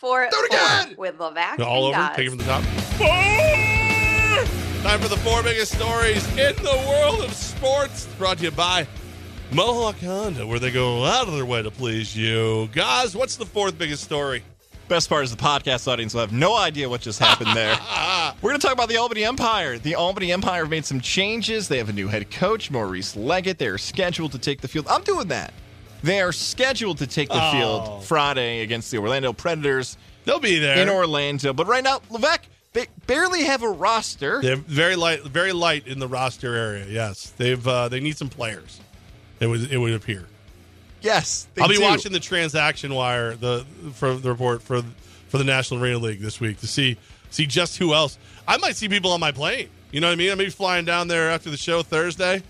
four, Do it four again! with Levac All over. Gaz. Take it from the top. Four! Time for the four biggest stories in the world of sports. Brought to you by Mohawk Honda, where they go out of their way to please you. Guys, what's the fourth biggest story? Best part is the podcast audience will have no idea what just happened there. We're going to talk about the Albany Empire. The Albany Empire have made some changes. They have a new head coach, Maurice Leggett. They are scheduled to take the field. I'm doing that. They are scheduled to take the Oh. field Friday against the Orlando Predators They'll be there. in Orlando. But right now, Levesque, they barely have a roster. They're very light, very light in the roster area. Yes, they've uh, they need some players. It would it would appear. Yes, I'll be do. watching the transaction wire the for the report for for the National Arena League this week to see see just who else. I might see people on my plane. You know what I mean? I may be flying down there after the show Thursday.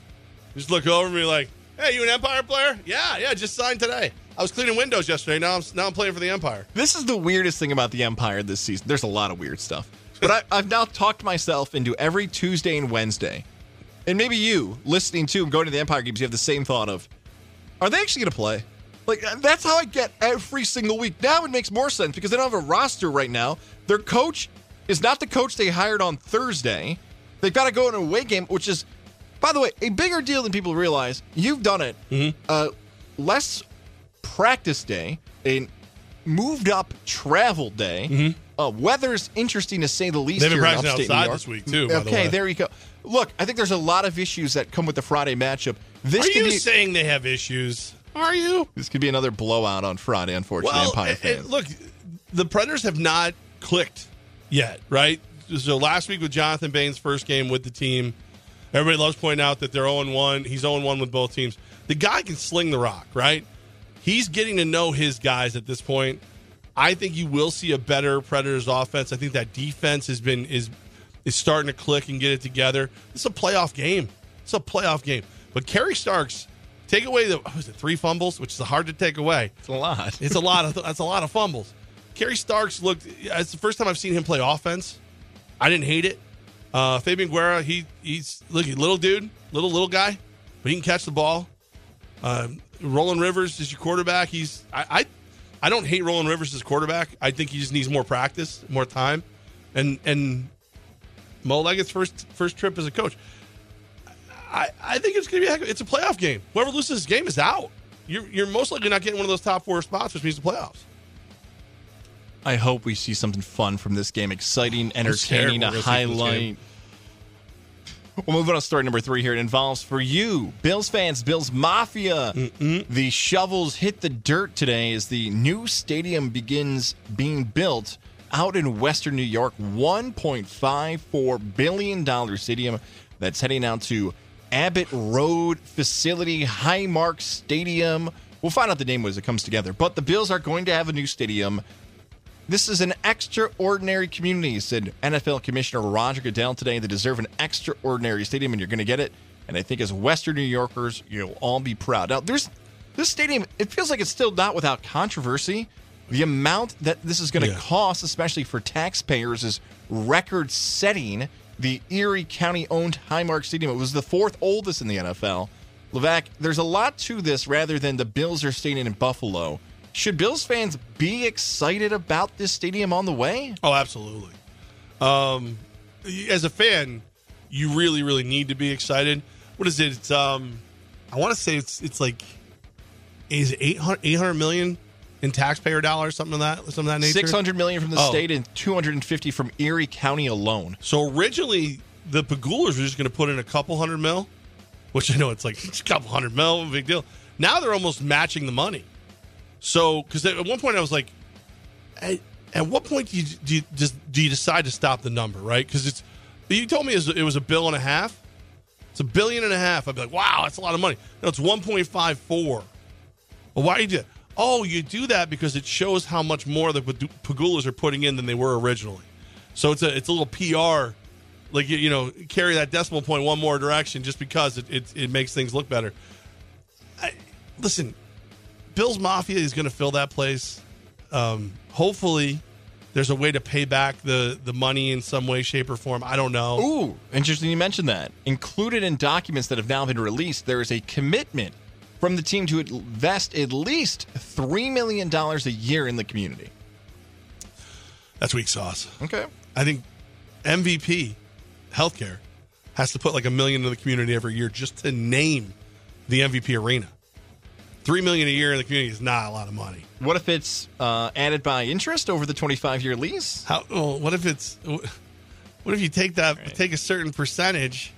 Just look over and be like, "Hey, you an Empire player? Yeah, yeah, just signed today. I was cleaning windows yesterday. Now I'm now I'm playing for the Empire. This is the weirdest thing about the Empire this season. There's a lot of weird stuff. But I, I've now talked myself into every Tuesday and Wednesday. And maybe you, listening to and going to the Empire games, you have the same thought of, are they actually going to play? Like, uh, that's how I get every single week. Now it makes more sense because they don't have a roster right now. Their coach is not the coach they hired on Thursday. They've got to go in an away game, which is, by the way, a bigger deal than people realize. You've done it. Uh, less practice day, a moved up travel day. Uh, weather's interesting to say the least. Mm-hmm. They've been practicing outside this week, too, by the Okay, way. there you go. Look, I think there's a lot of issues that come with the Friday matchup. This Are you be saying they have issues? Are you? this could be another blowout on Friday. Unfortunately, Well, Empire and- fans. and look, the Predators have not clicked yet, right? So last week with Jonathan Bain's first game with the team, everybody loves pointing out that they're 0 1. He's 0 1 with both teams. The guy can sling the rock, right? He's getting to know his guys at this point. I think you will see a better Predators offense. I think that defense has been is is starting to click and get it together. It's a playoff game. It's a playoff game. But Kerry Starks, take away the what was it three fumbles, which is hard to take away. it's a lot. It's a lot of that's a lot of fumbles. Kerry Starks looked. It's the first time I've seen him play offense. I didn't hate it. Uh, Fabian Guerra, he he's look little dude, little little guy, but he can catch the ball. Um, Roland Rivers is your quarterback. He's I, I I don't hate Roland Rivers as quarterback. I think he just needs more practice, more time, and and Mo Leggett's first first trip as a coach. I, I think it's gonna be it's a playoff game. Whoever loses this game is out. You're you're most likely not getting one of those top four spots, which means the playoffs. I hope we see something fun from this game. Exciting, entertaining, a gonna see from this highlight. We'll move on to story number three here. It involves for you, Bills fans, Bills Mafia. The shovels hit the dirt today as the new stadium begins being built out in Western New York. $1.54 billion stadium that's heading out to Abbott Road Facility, Highmark Stadium. We'll find out the name as it comes together. But the Bills are going to have a new stadium. This is an extraordinary community, said NFL Commissioner Roger Goodell today. They deserve an extraordinary stadium, and you're going to get it. And I think as Western New Yorkers, you'll all be proud. Now, there's this stadium. It feels like it's still not without controversy. The amount that this is going to Yeah. cost, especially for taxpayers, is record-setting. The Erie County-owned Highmark Stadium. It was the fourth oldest in the NFL. Levac, there's a lot to this rather than the Bills are staying in Buffalo. Should Bills fans be excited about this stadium on the way? Oh, absolutely. Um, as a fan, you really, really need to be excited. What is it? It's um, I want to say it's it's like is it 800, 800 million in taxpayer dollars, something of that, something of that nature. 600 million from the Oh. state and 250 from Erie County alone. So originally, the Pegulas were just going to put in a couple hundred mil, which I know it's like a couple hundred mil, a big deal. Now they're almost matching the money. So, because at one point I was like, at, at what point do you, do you do you decide to stop the number, right? Because it's you told me it was, a bill and a half. It's a billion and a half. I'd be like, wow, that's a lot of money. No, it's one point five four. Well, why do you do that? Oh, you do that because it shows how much more the Pegulas are putting in than they were originally. So it's a it's a little PR, like you, you know, carry that decimal point one more direction just because it it, it makes things look better. I, listen, Bill's Mafia is going to fill that place. Um, hopefully, there's a way to pay back the the money in some way, shape, or form. I don't know. Ooh, interesting you mentioned that. Included in documents that have now been released, there is a commitment from the team to invest at least $3 million a year in the community. That's weak sauce. Okay. I think MVP healthcare has to put like a million in the community every year just to name the MVP arena. Three million a year in the community is not a lot of money. What if it's uh, added by interest over the 25 year lease? How? Well, what if it's? What if you take that, right. take a certain percentage,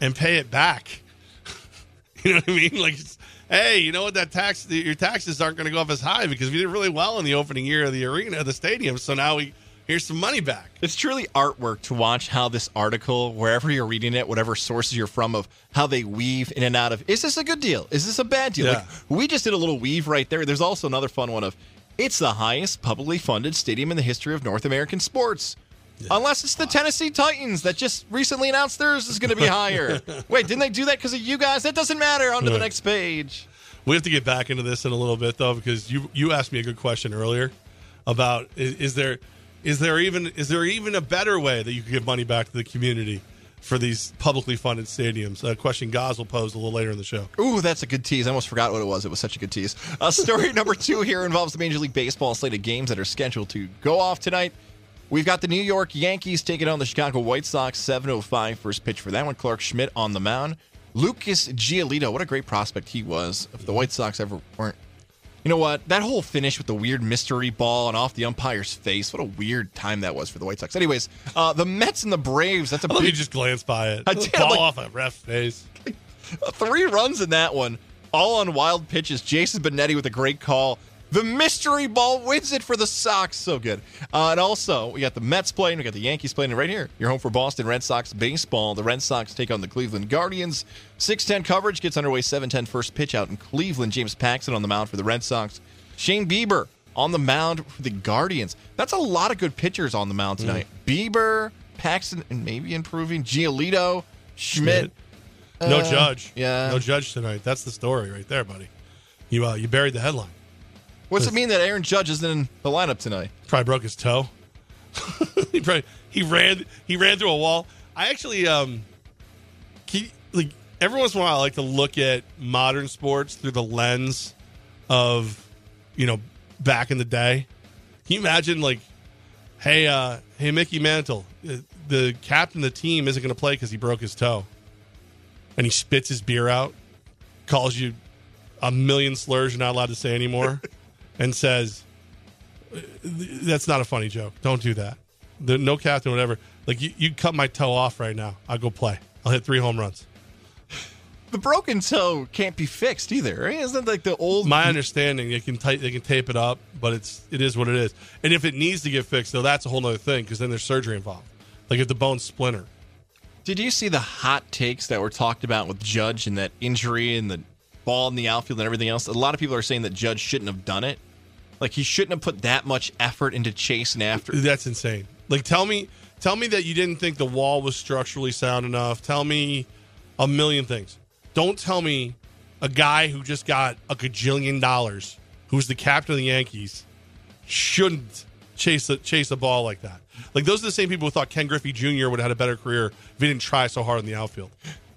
and pay it back? you know what I mean? Like, hey, you know what? That tax, your taxes aren't going to go up as high because we did really well in the opening year of the arena, the stadium. So now we here's some money back. It's truly artwork to watch how this article, wherever you're reading it, whatever sources you're from, of how they weave in and out of is this a good deal? Is this a bad deal? Yeah. Like, we just did a little weave right there. There's also another fun one of it's the highest publicly funded stadium in the history of North American sports. Yeah. Unless it's the Tennessee Titans that just recently announced theirs is going to be higher. Wait, didn't they do that because of you guys? That doesn't matter. On to the next page. We have to get back into this in a little bit though, because you you asked me a good question earlier about is, is there is there even is there even a better way that you could give money back to the community for these publicly funded stadiums? A question Goz will pose a little later in the show. Ooh, that's a good tease. I almost forgot what it was. It was such a good tease. Uh, story number two here involves the Major League Baseball slate of games that are scheduled to go off tonight. We've got the New York Yankees taking on the Chicago White Sox. 7:05 first pitch for that one. Clarke Schmidt on the mound. Lucas Giolito, what a great prospect he was. If the White Sox ever weren't you know what? That whole finish with the weird mystery ball and off the umpire's face. What a weird time that was for the White Sox. Anyways, uh, the Mets and the Braves. That's a I big. You just glance by it. I did, ball like, off a ref face. Three runs in that one, all on wild pitches. Jason Benetti with a great call. The mystery ball wins it for the Sox. So good. Uh, and also, we got the Mets playing. We got the Yankees playing right here. You're home for Boston Red Sox baseball. The Red Sox take on the Cleveland Guardians. 610 coverage gets underway 710 first pitch out in Cleveland. James Paxton on the mound for the Red Sox. Shane Bieber on the mound for the Guardians. That's a lot of good pitchers on the mound tonight. Mm. Bieber, Paxton, and maybe improving. Giolito, Schmidt. Schmidt. No Uh, judge. yeah. No judge tonight. That's the story right there, buddy. You uh, you buried the headline. What's it mean that Aaron Judge isn't in the lineup tonight? Probably broke his toe. he probably he ran he ran through a wall. I actually um he, like every once in a while I like to look at modern sports through the lens of you know back in the day. Can you imagine like hey uh hey Mickey Mantle, uh, the captain of the team isn't going to play because he broke his toe, and he spits his beer out, calls you a million slurs you're not allowed to say anymore, and says that's not a funny joke. Don't do that. The, no captain, whatever. Like you, you cut my toe off right now. I'll go play. I'll hit three home runs. The broken toe can't be fixed either, right? Isn't that like the old? My understanding, they can t- they can tape it up, but it's it is what it is. And if it needs to get fixed, though, that's a whole other thing because then there's surgery involved. Like if the bone splinter. Did you see the hot takes that were talked about with Judge and that injury and the ball in the outfield and everything else? A lot of people are saying that Judge shouldn't have done it. Like he shouldn't have put that much effort into chasing after. That's insane. Like tell me tell me that you didn't think the wall was structurally sound enough. Tell me a million things. Don't tell me a guy who just got a gajillion dollars, who's the captain of the Yankees, shouldn't chase a chase a ball like that. Like those are the same people who thought Ken Griffey Jr. would have had a better career if he didn't try so hard in the outfield.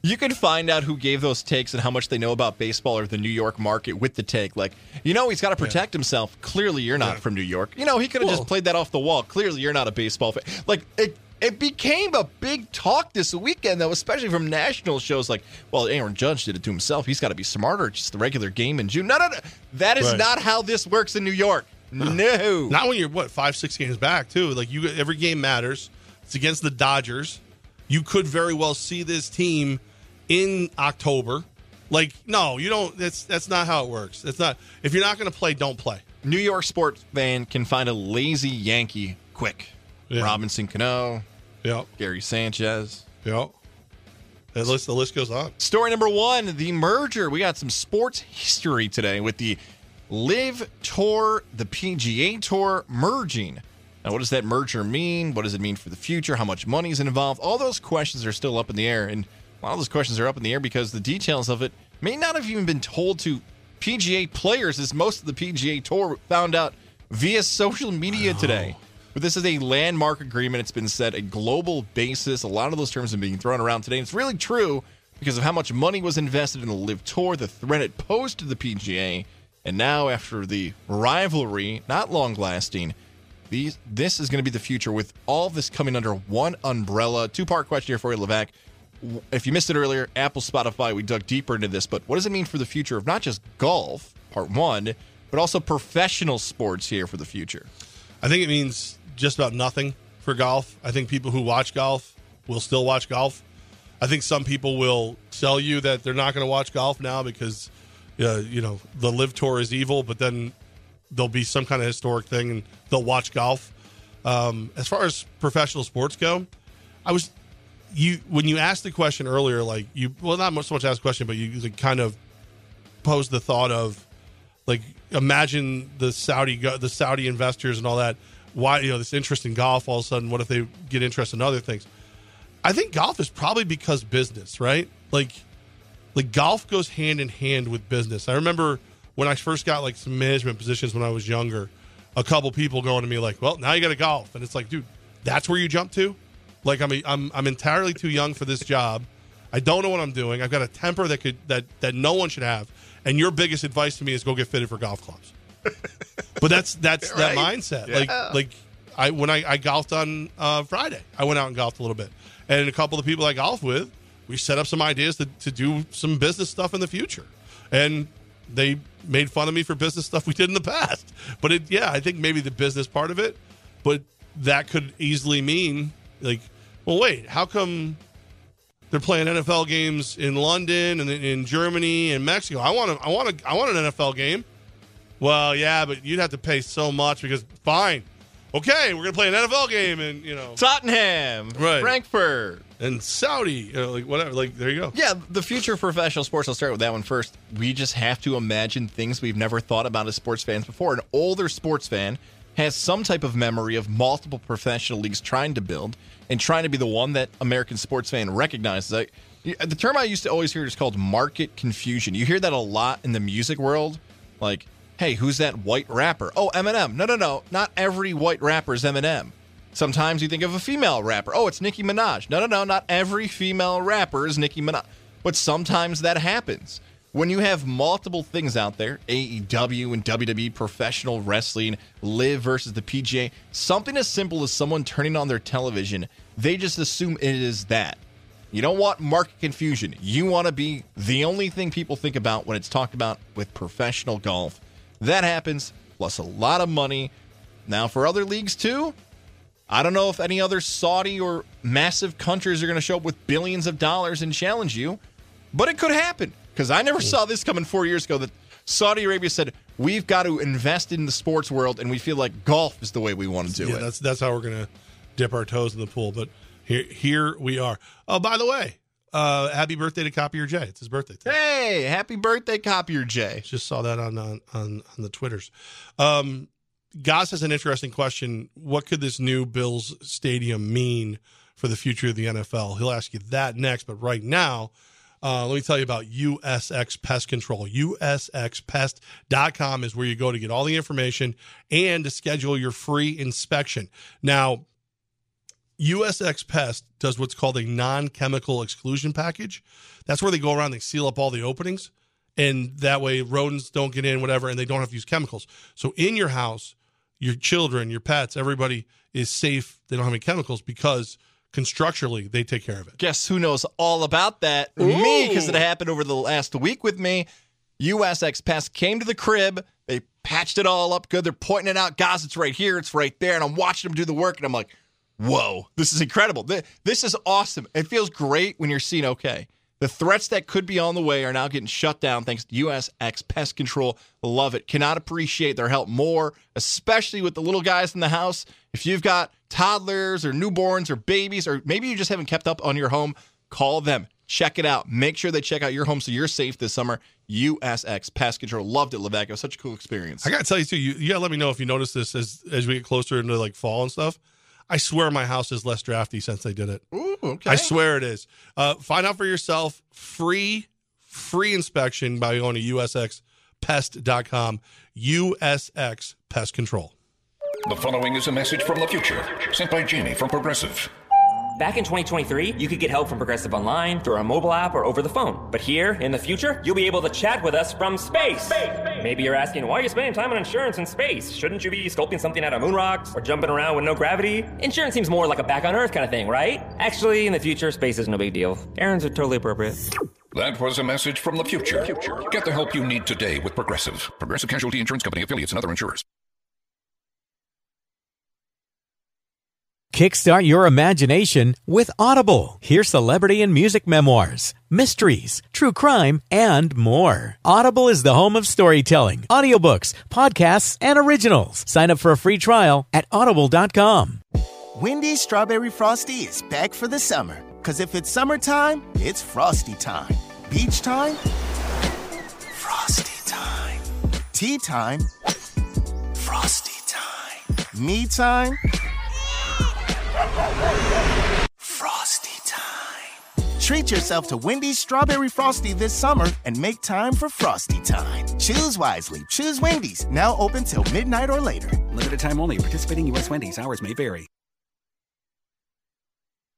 You can find out who gave those takes and how much they know about baseball or the New York market with the take. Like, you know, he's got to protect yeah. himself. Clearly, you're not Yeah. from New York. You know, he could have Well- just played that off the wall. Clearly, you're not a baseball fan. Like, it. It became a big talk this weekend, though, especially from national shows. Like, well, Aaron Judge did it to himself. He's got to be smarter. It's just the regular game in June. No, no, no. That is Right. not how this works in New York. No. Not when you're what five six games back too. Like you, every game matters. It's against the Dodgers. You could very well see this team in October. Like no, you don't. That's that's not how it works. That's not. If you're not going to play, don't play. New York sports fan can find a lazy Yankee quick. Yeah. Robinson Cano, Yep. Gary Sanchez. Yep. The list the list goes on. Story number one the merger. We got some sports history today with the LIV Tour, the PGA Tour merging. Now, what does that merger mean? What does it mean for the future? How much money is involved? All those questions are still up in the air. And a lot of those questions are up in the air because the details of it may not have even been told to PGA players, as most of the PGA Tour found out via social media today. But this is a landmark agreement. It's been set a global basis. A lot of those terms have been being thrown around today. And it's really true because of how much money was invested in the LIV Tour, the threat it posed to the PGA, and now after the rivalry, not long lasting, These, this is going to be the future with all this coming under one umbrella. Two part question here for you, Levac. If you missed it earlier, Apple, Spotify, we dug deeper into this, but what does it mean for the future of not just golf, part one, but also professional sports here for the future? I think it means just about nothing for golf. I think people who watch golf will still watch golf. I think some people will tell you that they're not going to watch golf now because, uh, you know, the LIV Tour is evil, but then there'll be some kind of historic thing and they'll watch golf. Um, as far as professional sports go, I was you when you asked the question earlier, like you well not so much asked the question, but you like, kind of posed the thought of like imagine the Saudi the Saudi investors and all that. Why you know this interest in golf all of a sudden? What if they get interest in other things? I think golf is probably because business, right? Like, like golf goes hand in hand with business. I remember when I first got like some management positions when I was younger, a couple people going to me like, "Well, now you got to golf," and it's like, dude, that's where you jump to. Like, I'm, a, I'm, I'm entirely too young for this job. I don't know what I'm doing. I've got a temper that could that that no one should have. And your biggest advice to me is go get fitted for golf clubs. but that's that's right? that mindset. Yeah. Like like I when I, I golfed on uh, Friday, I went out and golfed a little bit, and a couple of the people I golf with, we set up some ideas to, to do some business stuff in the future, and they made fun of me for business stuff we did in the past. But it, yeah, I think maybe the business part of it, but that could easily mean like, well, wait, how come they're playing NFL games in London and in Germany and Mexico? I want to, I want to, I want an NFL game. Well, yeah, but you'd have to pay so much because fine, okay, we're gonna play an NFL game and you know Tottenham, right. Frankfurt and Saudi, you know, like whatever. Like there you go. Yeah, the future of professional sports. I'll start with that one first. We just have to imagine things we've never thought about as sports fans before. An older sports fan has some type of memory of multiple professional leagues trying to build and trying to be the one that American sports fan recognizes. Like, the term I used to always hear is called market confusion. You hear that a lot in the music world, like hey, who's that white rapper? Oh, Eminem. No, no, no. Not every white rapper is Eminem. Sometimes you think of a female rapper. Oh, it's Nicki Minaj. No, no, no. Not every female rapper is Nicki Minaj. But sometimes that happens. When you have multiple things out there, AEW and WWE, professional wrestling, LIV versus the PGA, something as simple as someone turning on their television, they just assume it is that. You don't want market confusion. You want to be the only thing people think about when it's talked about with professional golf. That happens, plus a lot of money. Now, for other leagues too, I don't know if any other Saudi or massive countries are going to show up with billions of dollars and challenge you, but it could happen because I never saw this coming four years ago that Saudi Arabia said we've got to invest in the sports world and we feel like golf is the way we want to do yeah, it. That's that's how we're going to dip our toes in the pool. But here here we are. Oh, by the way, uh, happy birthday to Copier J. It's his birthday. Today. Hey, happy birthday, Copier J. Just saw that on on on, on the Twitters. Um, Goss has an interesting question. What could this new Bills stadium mean for the future of the NFL? He'll ask you that next. But right now, uh, let me tell you about USX Pest Control. USXPest.com is where you go to get all the information and to schedule your free inspection. Now, USX Pest does what's called a non chemical exclusion package. That's where they go around, they seal up all the openings, and that way rodents don't get in, whatever, and they don't have to use chemicals. So in your house, your children, your pets, everybody is safe. They don't have any chemicals because constructurally they take care of it. Guess who knows all about that? Ooh. Me, because it happened over the last week with me. USX Pest came to the crib. They patched it all up good. They're pointing it out. Guys, it's right here. It's right there. And I'm watching them do the work. And I'm like, whoa, this is incredible. This is awesome. It feels great when you're seeing okay. The threats that could be on the way are now getting shut down thanks to USX Pest Control. Love it. Cannot appreciate their help more, especially with the little guys in the house. If you've got toddlers or newborns or babies, or maybe you just haven't kept up on your home, call them. Check it out. Make sure they check out your home so you're safe this summer. USX Pest Control. Loved it, Levac. It was such a cool experience. I got to tell you, too, you, you got to let me know if you notice this as, as we get closer into like fall and stuff I swear my house is less drafty since they did it. Ooh, okay. I swear it is. Uh, find out for yourself. Free, free inspection by going to usxpest.com. USX Pest Control. The following is a message from the future, sent by Jamie from Progressive. Back in 2023, you could get help from Progressive Online through our mobile app or over the phone. But here, in the future, you'll be able to chat with us from space. space, space Maybe you're asking, why are you spending time on insurance in space? Shouldn't you be sculpting something out of moon rocks or jumping around with no gravity? Insurance seems more like a back on Earth kind of thing, right? Actually, in the future, space is no big deal. Errands are totally appropriate. That was a message from the future. Get the help you need today with Progressive. Progressive Casualty Insurance Company affiliates and other insurers. Kickstart your imagination with Audible. Hear celebrity and music memoirs, mysteries, true crime, and more. Audible is the home of storytelling, audiobooks, podcasts, and originals. Sign up for a free trial at audible.com. Wendy's Strawberry Frosty is back for the summer. Because if it's summertime, it's Frosty time. Beach time, Frosty time. Tea time, Frosty time. Me time, Frosty time. Treat yourself to Wendy's Strawberry Frosty this summer and make time for Frosty time. Choose wisely. Choose Wendy's. Now open till midnight or later. Limited time only. Participating U.S. Wendy's. Hours may vary.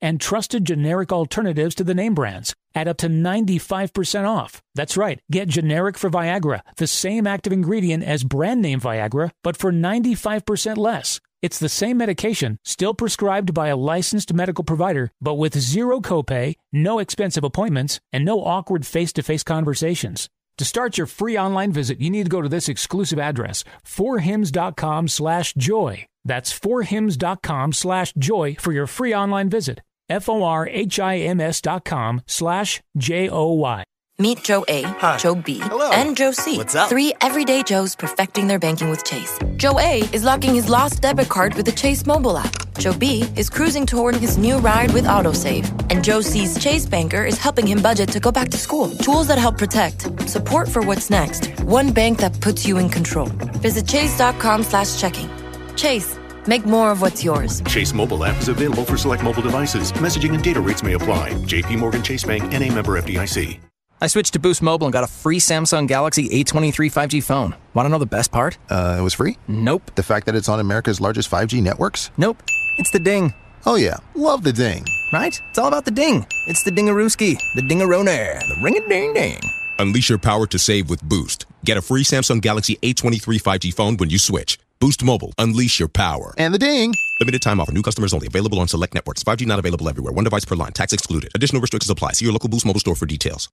and trusted generic alternatives to the name brands at up to 95% off. That's right, get generic for Viagra, the same active ingredient as brand name Viagra, but for 95% less. It's the same medication, still prescribed by a licensed medical provider, but with zero copay, no expensive appointments, and no awkward face to face conversations. To start your free online visit, you need to go to this exclusive address, forhims.com slash joy. That's forhims.com slash joy for your free online visit. F-O-R-H-I-M-S dot com slash J-O-Y. Meet Joe A, Joe B, and Joe C. What's up? Three everyday Joes perfecting their banking with Chase. Joe A is locking his lost debit card with the Chase mobile app. Joe B is cruising toward his new ride with Autosave. And Joe C's Chase banker is helping him budget to go back to school. Tools that help protect, support for what's next. One bank that puts you in control. Visit chase.com slash checking. Chase, make more of what's yours. Chase mobile app is available for select mobile devices. Messaging and data rates may apply. JP Morgan Chase Bank and a member FDIC. I switched to Boost Mobile and got a free Samsung Galaxy A23 5G phone. Want to know the best part? Uh, it was free? Nope. The fact that it's on America's largest 5G networks? Nope. It's the ding. Oh, yeah. Love the ding. Right? It's all about the ding. It's the dingarooski, the dingaroner, the ring a ding ding. Unleash your power to save with Boost. Get a free Samsung Galaxy A23 5G phone when you switch. Boost Mobile. Unleash your power. And the ding. Limited time offer. New customers only. Available on select networks. 5G not available everywhere. One device per line. Tax excluded. Additional restrictions apply. See your local Boost Mobile store for details.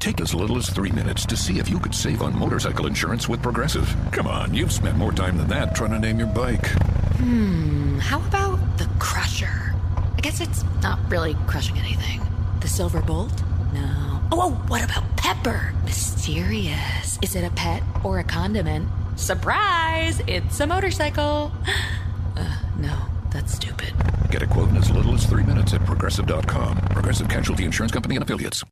Take as little as three minutes to see if you could save on motorcycle insurance with Progressive. Come on, you've spent more time than that trying to name your bike. Hmm, how about the Crusher? I guess it's not really crushing anything. The Silver Bolt? No. Oh, oh, what about Pepper? Mysterious. Is it a pet or a condiment? Surprise! It's a motorcycle. Uh, no, that's stupid. Get a quote in as little as three minutes at progressive.com. Progressive Casualty Insurance Company and affiliates.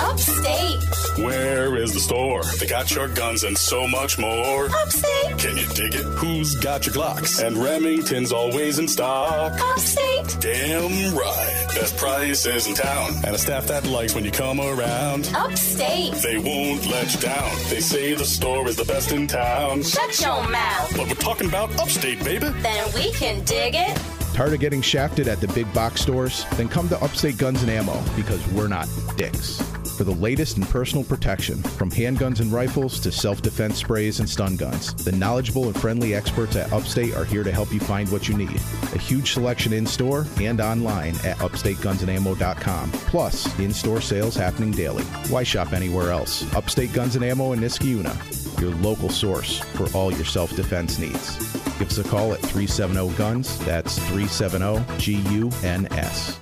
Upstate. Where is the store? They got your guns and so much more. Upstate. Can you dig it? Who's got your Glocks? And Remington's always in stock. Upstate. Damn right. Best prices in town. And a staff that likes when you come around. Upstate. They won't let you down. They say the store is the best in town. Shut your mouth. But we're talking about upstate, baby. Then we can dig it. Tired of getting shafted at the big box stores? Then come to Upstate Guns and Ammo because we're not dicks. For the latest in personal protection, from handguns and rifles to self defense sprays and stun guns, the knowledgeable and friendly experts at Upstate are here to help you find what you need. A huge selection in store and online at upstategunsandammo.com. Plus, in store sales happening daily. Why shop anywhere else? Upstate Guns and Ammo in Niskayuna, your local source for all your self defense needs. Give us a call at 370 Guns. That's 370 G U N S.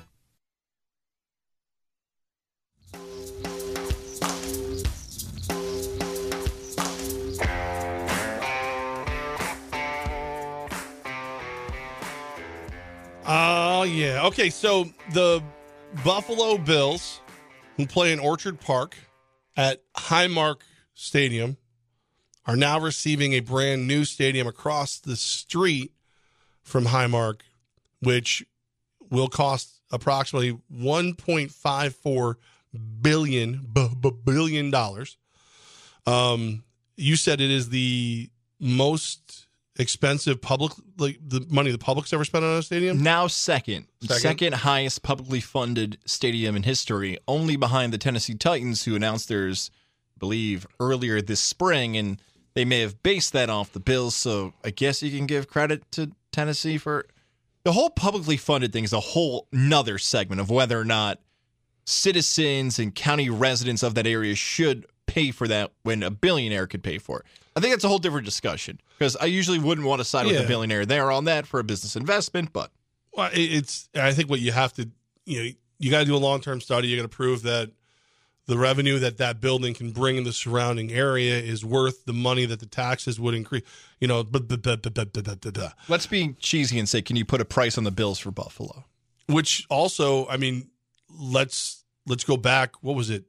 Oh, yeah. Okay, so the Buffalo Bills, who play in Orchard Park at Highmark Stadium, are now receiving a brand new stadium across the street from Highmark, which will cost approximately 1.54 billion b- b- billion dollars. Um, you said it is the most expensive public like the money the public's ever spent on a stadium. Now second, Second? second, highest publicly funded stadium in history, only behind the Tennessee Titans, who announced theirs, I believe, earlier this spring, and they may have based that off the Bills. So I guess you can give credit to Tennessee for the whole publicly funded thing is a whole nother segment of whether or not citizens and county residents of that area should pay for that when a billionaire could pay for it. I think that's a whole different discussion because I usually wouldn't want to side with a billionaire there on that for a business investment, but Well, it's. I think what you have to, you know, you got to do a long term study. You got to prove that the revenue that that building can bring in the surrounding area is worth the money that the taxes would increase. You know, blah, blah, blah, let's be cheesy and say, can you put a price on the bills for Buffalo? Which also, I mean, let's let's go back. What was it? it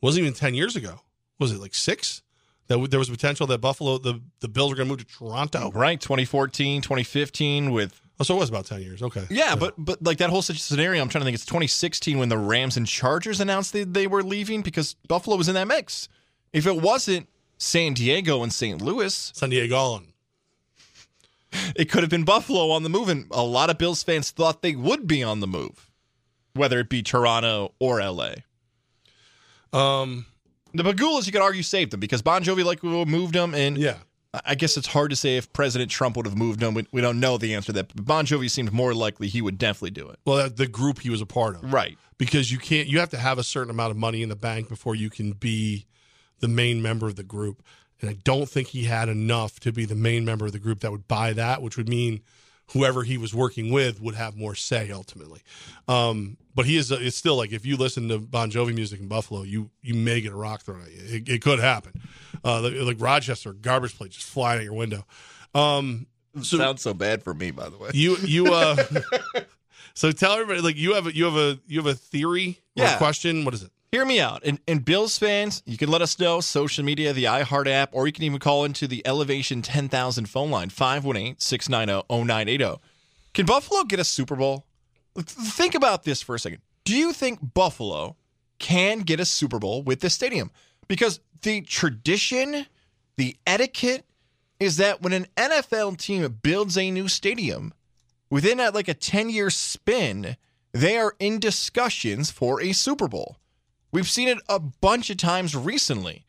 wasn't even ten years ago. Was it like six? That there was potential that Buffalo, the the Bills were going to move to Toronto. Right, 2014, 2015 with Oh, so it was about ten years. Okay. Yeah, but but like that whole scenario, I'm trying to think. It's 2016 when the Rams and Chargers announced they, they were leaving because Buffalo was in that mix. If it wasn't San Diego and St. Louis, San Diego on. it could have been Buffalo on the move, and a lot of Bills fans thought they would be on the move, whether it be Toronto or LA. Um, the Pegulas, you could argue, saved them because Bon Jovi like moved them, and yeah, I- guess it's hard to say if President Trump would have moved them. We, we don't know the answer to that. But Bon Jovi seemed more likely he would definitely do it. Well, the group he was a part of, right? Because you can't. You have to have a certain amount of money in the bank before you can be the main member of the group. And I don't think he had enough to be the main member of the group that would buy that, which would mean whoever he was working with would have more say ultimately. Um, but he is. It's still like if you listen to Bon Jovi music in Buffalo, you you may get a rock thrown at you. It, it could happen. Uh, like, Rochester, garbage plate just flying at your window. Um, so, Sounds so bad for me, by the way. you you uh so tell everybody like you have a you have a you have a theory or Yeah. a question what is it Hear me out. And, and Bills fans, you can let us know social media, the iHeart app, or you can even call into the Elevation 10,000 phone line, 518 690 0980. Can Buffalo get a Super Bowl? Think about this for a second. Do you think Buffalo can get a Super Bowl with this stadium? Because the tradition, the etiquette is that when an NFL team builds a new stadium, within a, like a 10 year spin, they are in discussions for a Super Bowl. We've seen it a bunch of times recently.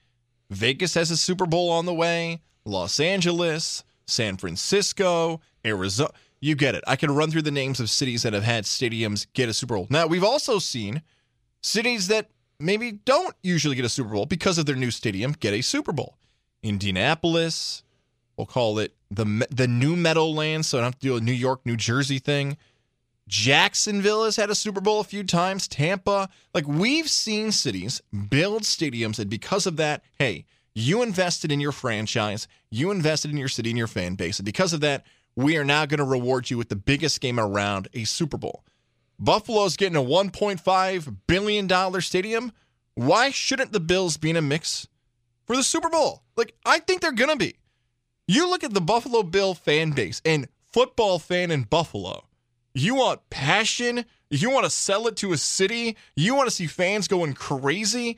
Vegas has a Super Bowl on the way, Los Angeles, San Francisco, Arizona. You get it. I can run through the names of cities that have had stadiums get a Super Bowl. Now, we've also seen cities that maybe don't usually get a Super Bowl because of their new stadium get a Super Bowl. Indianapolis, we'll call it the the new Meadowlands, so I don't have to do a New York, New Jersey thing. Jacksonville has had a Super Bowl a few times. Tampa, like we've seen cities build stadiums, and because of that, hey, you invested in your franchise, you invested in your city and your fan base, and because of that, we are now going to reward you with the biggest game around, a Super Bowl. Buffalo's getting a 1.5 billion dollar stadium. Why shouldn't the Bills be in a mix for the Super Bowl? Like I think they're going to be. You look at the Buffalo Bill fan base and football fan in Buffalo. You want passion. You want to sell it to a city. You want to see fans going crazy.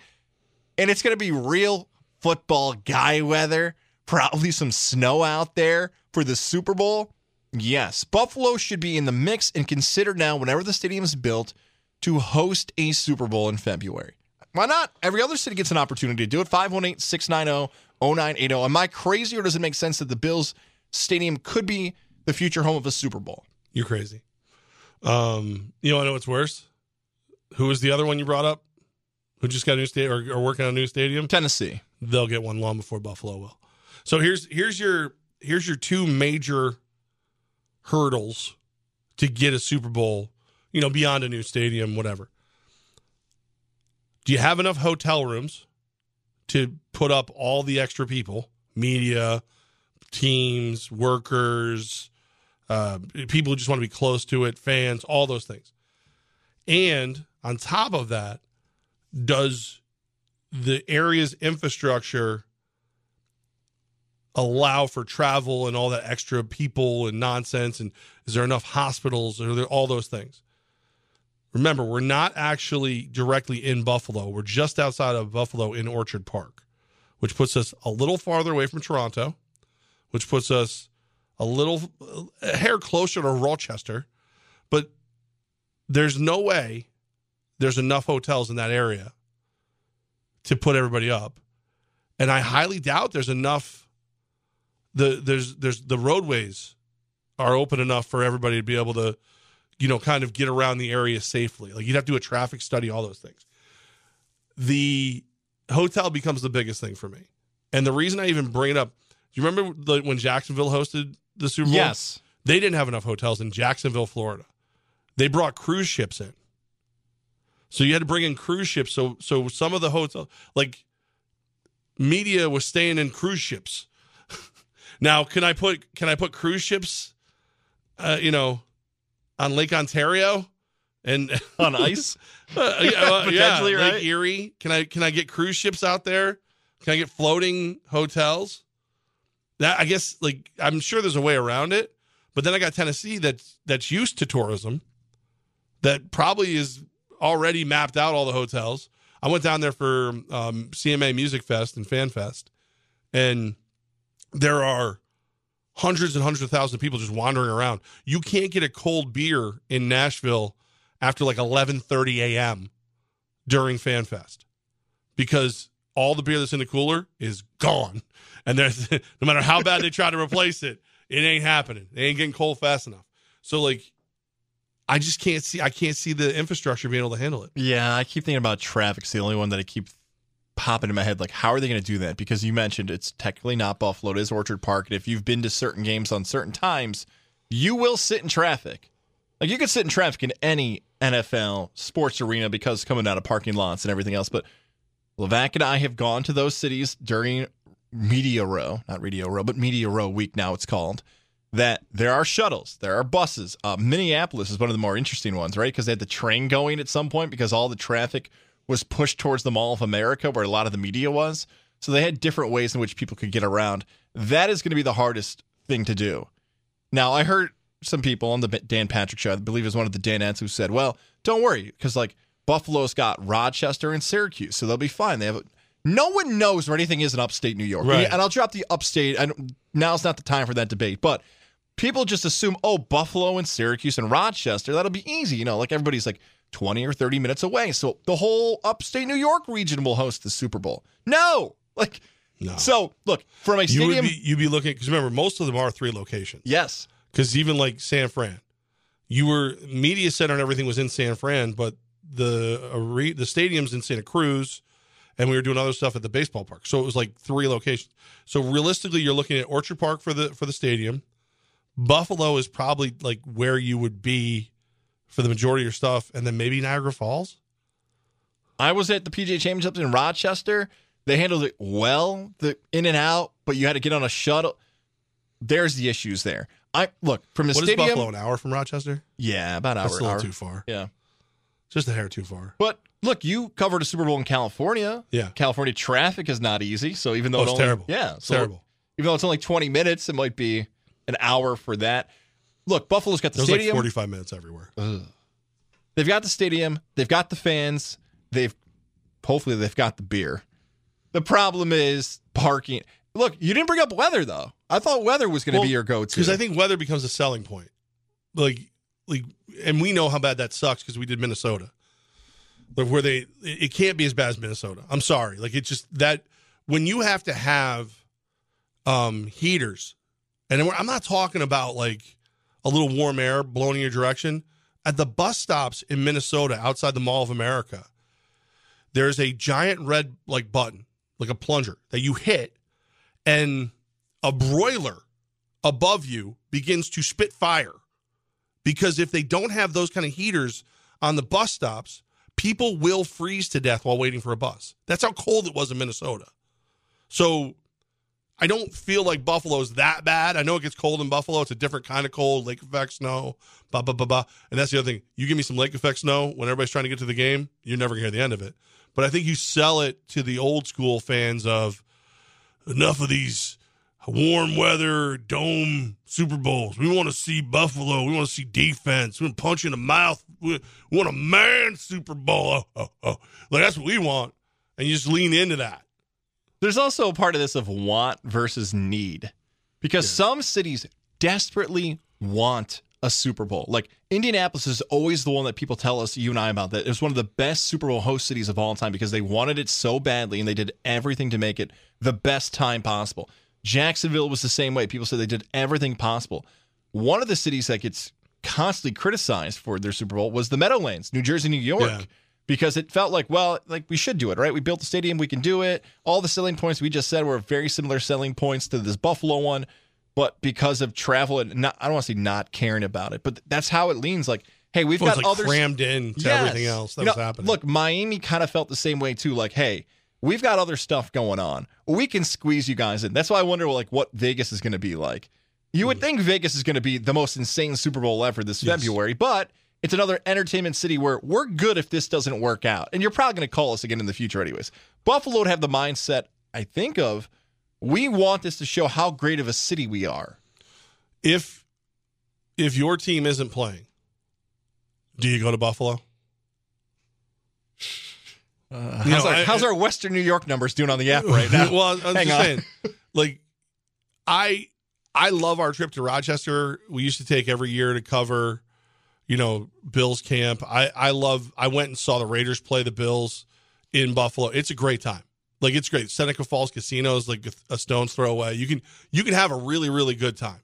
And it's going to be real football guy weather. Probably some snow out there for the Super Bowl. Yes, Buffalo should be in the mix and considered now, whenever the stadium is built, to host a Super Bowl in February. Why not? Every other city gets an opportunity to do it. 518 690 0980. Am I crazy or does it make sense that the Bills Stadium could be the future home of a Super Bowl? you're crazy um you want to know what's worse. Who was the other one you brought up? Who just got a new stadium or, or working on a new stadium? Tennessee. they'll get one long before buffalo will. So here's here's your here's your two major hurdles to get a super bowl you know beyond a new stadium whatever. Do you have enough hotel rooms to put up all the extra people? Media teams workers uh, people who just want to be close to it fans all those things and on top of that does the area's infrastructure allow for travel and all that extra people and nonsense and is there enough hospitals or there, all those things. Remember, we're not actually directly in Buffalo. We're just outside of Buffalo in Orchard Park, which puts us a little farther away from Toronto, which puts us a little a hair closer to Rochester, but there's no way there's enough hotels in that area to put everybody up. And I highly doubt there's enough the there's there's the roadways are open enough for everybody to be able to you know kind of get around the area safely. Like you'd have to do a traffic study, all those things. The hotel becomes the biggest thing for me. And the reason I even bring it up, you remember the, when Jacksonville hosted the Super Bowl? Yes. They didn't have enough hotels in Jacksonville, Florida. They brought cruise ships in. So you had to bring in cruise ships. So so some of the hotel like media was staying in cruise ships. now, can I put can I put cruise ships uh, you know on Lake Ontario and On ice? Uh, yeah, yeah, Lake right? Erie. Can I can I get cruise ships out there? Can I get floating hotels? That I guess like I'm sure there's a way around it. But then I got Tennessee that's that's used to tourism that probably is already mapped out all the hotels. I went down there for um, CMA Music Fest and Fan Fest, and there are hundreds and hundreds of thousands of people just wandering around. You can't get a cold beer in Nashville after like 11:30 a.m. during Fan Fest because all the beer that's in the cooler is gone, and there's no matter how bad they try to replace it, it ain't happening. They ain't getting cold fast enough. So like, I just can't see. I can't see the infrastructure being able to handle it. Yeah, I keep thinking about traffic. It's the only one that I keep popping in my head. Like, how are they going to do that? Because you mentioned it's technically not Buffalo, it is Orchard Park. And if you've been to certain games on certain times, you will sit in traffic. Like, you could sit in traffic in any NFL sports arena because coming out of parking lots and everything else. But Levac and I have gone to those cities during Media Row, not Radio Row, but Media Row week now it's called. That there are shuttles, there are buses. Uh, Minneapolis is one of the more interesting ones, right? Because they had the train going at some point because all the traffic was pushed towards the Mall of America where a lot of the media was. So they had different ways in which people could get around. That is going to be the hardest thing to do. Now, I heard some people on the Dan Patrick show, I believe it was one of the Danettes, who said, well, don't worry, because like Buffalo's got Rochester and Syracuse, so they'll be fine. They have no one knows where anything is in upstate New York. Right. And I'll drop the upstate. And now's not the time for that debate, but people just assume, oh, Buffalo and Syracuse and Rochester, that'll be easy. You know, like everybody's like 20 or 30 minutes away. So the whole upstate New York region will host the Super Bowl. No. Like, no. so look, from a You would stadium. be you'd be looking because remember most of them are three locations. yes. Because even like San Fran, you were media center and everything was in San Fran, but the uh, the stadium's in Santa Cruz, and we were doing other stuff at the baseball park. So it was like three locations. So realistically, you're looking at Orchard Park for the for the stadium. Buffalo is probably like where you would be for the majority of your stuff, and then maybe Niagara Falls. I was at the PGA Championships in Rochester. They handled it well, the in and out, but you had to get on a shuttle. There's the issues there. I look from the What is stadium. Buffalo? An hour from Rochester? Yeah, about an hour. That's a little hour. too far. Yeah, Just a hair too far. but look, you covered a Super Bowl in California. Yeah. California traffic is not easy. So even though Oh, it it's only, terrible. yeah, It's so terrible. Even though it's only 20 minutes, it might be an hour for that. Look, Buffalo's got the There's like stadium. 45 minutes everywhere. They've got the stadium. They've got the fans. They've hopefully they've got the beer. The problem is parking. Look, you didn't bring up weather though. I thought weather was going to be your go-to. because I think weather becomes a selling point. Like, like, and we know how bad that sucks because we did Minnesota, like where they it can't be as bad as Minnesota. I'm sorry, like it's just that when you have to have um heaters, and I'm not talking about like a little warm air blowing in your direction at the bus stops in Minnesota outside the Mall of America. There's a giant red like button, like a plunger that you hit, and a broiler above you begins to spit fire. Because if they don't have those kind of heaters on the bus stops, people will freeze to death while waiting for a bus. That's how cold it was in Minnesota. So I don't feel like Buffalo's that bad. I know it gets cold in Buffalo. It's a different kind of cold, lake effect snow, blah, blah, blah, blah. And that's the other thing. You give me some lake effect snow when everybody's trying to get to the game, you're never going to hear the end of it. But I think you sell it to the old school fans of enough of these warm weather dome Super Bowls. We want to see Buffalo. We want to see defense. We want to punch in the mouth. We, want a man Super Bowl. Oh, oh, oh. Like that's what we want, and you just lean into that. There's also a part of this of want versus need. Because some cities desperately want a Super Bowl. Like Indianapolis is always the one that people tell us, you and I, about that. It was one of the best Super Bowl host cities of all time because they wanted it so badly and they did everything to make it the best time possible. Jacksonville was the same way. People said they did everything possible. One of the cities that gets constantly criticized for their Super Bowl was the Meadowlands, New Jersey, New York. Yeah. Because it felt like, well, like we should do it, right? We built the stadium, we can do it. All the selling points we just said were very similar selling points to this Buffalo one but because of travel and not, I don't want to say not caring about it, but that's how it leans. Like, hey, we've Well, got like others crammed in to everything else that You was happening. Look, Miami kind of felt the same way too. Like, hey, we've got other stuff going on. We can squeeze you guys in. That's why I wonder, like, what Vegas is going to be like. You would mm. think Vegas is going to be the most insane Super Bowl ever this Yes. February, but it's another entertainment city where we're good if this doesn't work out. And you're probably going to call us again in the future, anyways. Buffalo would have the mindset, I think, of we want this to show how great of a city we are. If if your team isn't playing, do you go to Buffalo? Uh, how's, know, our, I- how's our Western New York numbers doing on the app right now? well, I was Hang just on. saying, like, I I love our trip to Rochester. We used to take every year to cover, you know, Bills camp. I I love. I went and saw the Raiders play the Bills in Buffalo. It's a great time. Like it's great. Seneca Falls Casino is like a stone's throw away. You can you can have a really really good time.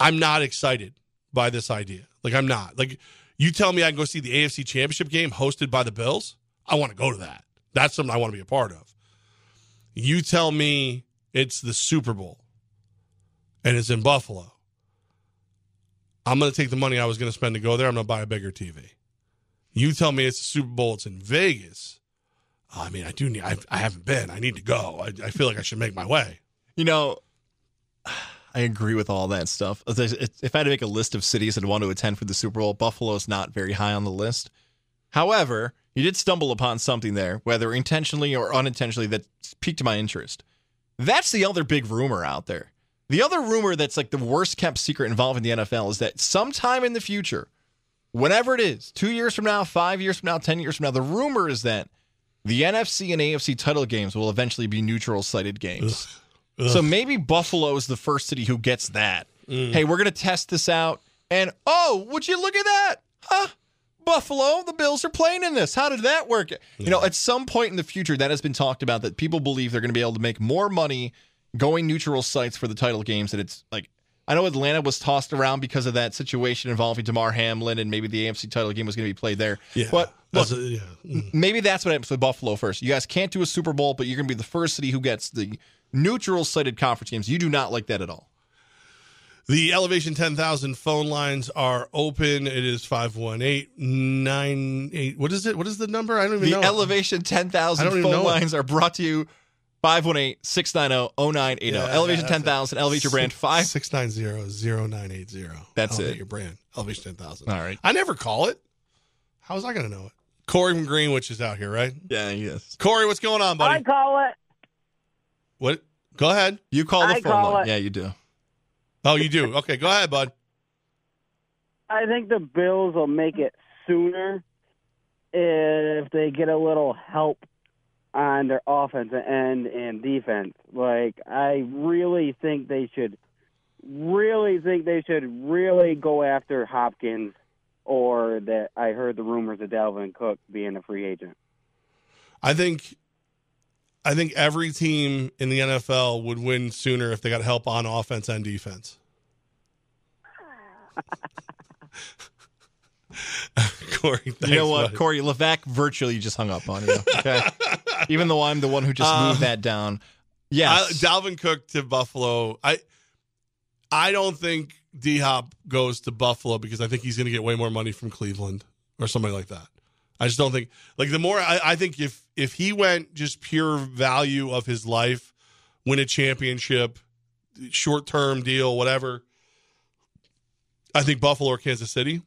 I'm not excited by this idea. Like I'm not. Like you tell me I can go see the AFC Championship game hosted by the Bills. I want to go to that. That's something I want to be a part of. You tell me it's the Super Bowl and it's in Buffalo. I'm going to take the money I was going to spend to go there. I'm going to buy a bigger TV. You tell me it's the Super Bowl. It's in Vegas. I mean, I do need. I, I haven't been. I need to go. I, I feel like I should make my way. You know, I agree with all that stuff. If I had to make a list of cities I'd want to attend for the Super Bowl, Buffalo's not very high on the list. However, you did stumble upon something there, whether intentionally or unintentionally, that piqued my interest. That's the other big rumor out there. The other rumor that's like the worst kept secret involving the NFL is that sometime in the future, whenever it is, two years from now, five years from now, 10 years from now, the rumor is that the NFC and AFC title games will eventually be neutral sited games. Ugh. So maybe Buffalo is the first city who gets that. Mm. Hey, we're going to test this out. And oh, would you look at that? Huh? Buffalo, the Bills are playing in this. How did that work? You know, at some point in the future, that has been talked about that people believe they're going to be able to make more money going neutral sites for the title games. And it's like, I know Atlanta was tossed around because of that situation involving Damar Hamlin, and maybe the AFC title game was going to be played there. Yeah, But look, That's a- yeah. Mm. maybe that's what happens with Buffalo first. You guys can't do a Super Bowl, but you're going to be the first city who gets the neutral sited conference games. You do not like that at all. The Elevation 10,000 phone lines are open. It is 518-98. What is it? What is the number? I don't even The know. Elevation 10,000 phone even know it. lines are brought to you 518 690 0980. Yeah, Elevation that's 10,000, elevate your brand. Five. 690-0980. That's Elevate it. your brand. Elevation 10,000. All right. I never call it. How was I going to know it? Corey from Greenwich is out here, right? Yeah, yes. Corey, what's going on, buddy? I call it. What? Go ahead. You call the I phone call line. it. Yeah, you do. Oh, you do? Okay, go ahead, bud. I think the Bills will make it sooner if they get a little help on their offense and and defense. Like I really think they should really think they should really go after Hopkins or that I heard the rumors of Dalvin Cook being a free agent. I think I think every team in the NFL would win sooner if they got help on offense and defense. Corey, you know what. Corey Levac virtually just hung up on you. Okay, even though I'm the one who just Uh, moved that down. Yes, I, Dalvin Cook to Buffalo. I I don't think D Hop goes to Buffalo because I think he's going to get way more money from Cleveland or somebody like that. I just don't think like the more I, I think if if he went just pure value of his life, win a championship, short term deal, whatever. I think Buffalo or Kansas City,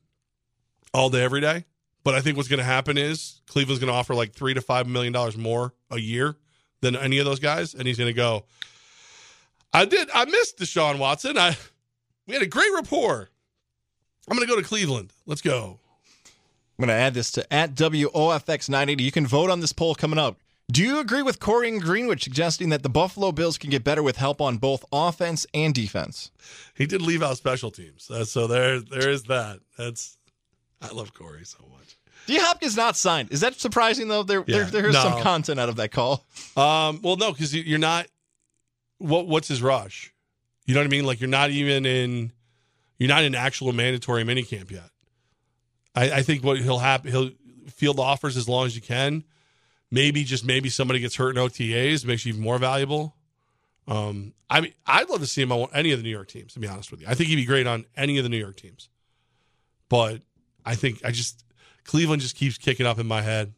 all day, every day. But I think what's going to happen is Cleveland's going to offer like three to five million dollars more a year than any of those guys, and he's going to go. I did. I missed Deshaun Watson. I we had a great rapport. I'm going to go to Cleveland. Let's go. I'm going to add this to at WOFX980. You can vote on this poll coming up. Do you agree with Corey and Greenwich suggesting that the Buffalo Bills can get better with help on both offense and defense? He did leave out special teams, uh, so there there is that. That's I love Corey so much. D Hopkins not signed. Is that surprising though? There, Yeah. there there's No. some content out of that call. Um, well, no, because you're not. What what's his rush? You know what I mean? Like you're not even in. You're not in actual mandatory minicamp yet. I, I think what he'll happen, he'll field offers as long as you can. Maybe just maybe somebody gets hurt in OTAs, makes you even more valuable. Um, I mean, I'd love to see him on any of the New York teams. To be honest with you, I think he'd be great on any of the New York teams. But I think I just Cleveland just keeps kicking up in my head.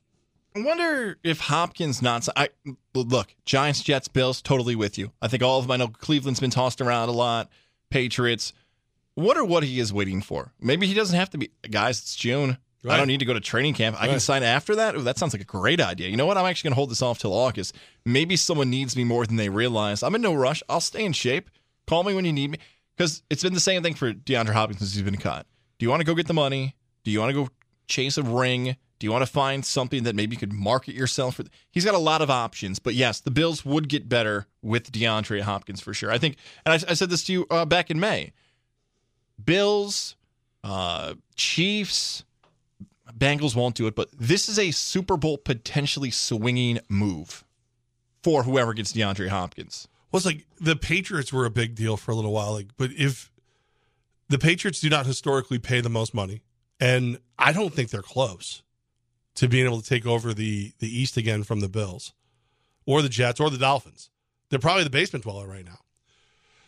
I wonder if Hopkins not. I look Giants, Jets, Bills. Totally with you. I think all of them. I know Cleveland's been tossed around a lot. Patriots. Wonder what he is waiting for. Maybe he doesn't have to be. Guys, it's June. I don't need to go to training camp. I can sign after that. Ooh, that sounds like a great idea. You know what? I'm actually going to hold this off till August. Maybe someone needs me more than they realize. I'm in no rush. I'll stay in shape. Call me when you need me. Because it's been the same thing for DeAndre Hopkins since he's been cut. Do you want to go get the money? Do you want to go chase a ring? Do you want to find something that maybe you could market yourself for? He's got a lot of options, but yes, the Bills would get better with DeAndre Hopkins for sure. I think, and I, I said this to you uh, back in May. Bills, uh, Chiefs, Bengals won't do it, but this is a Super Bowl potentially swinging move for whoever gets DeAndre Hopkins. Well, it's like the Patriots were a big deal for a little while. Like, but if the Patriots do not historically pay the most money, and I don't think they're close to being able to take over the the East again from the Bills, or the Jets, or the Dolphins. They're probably the basement dweller right now.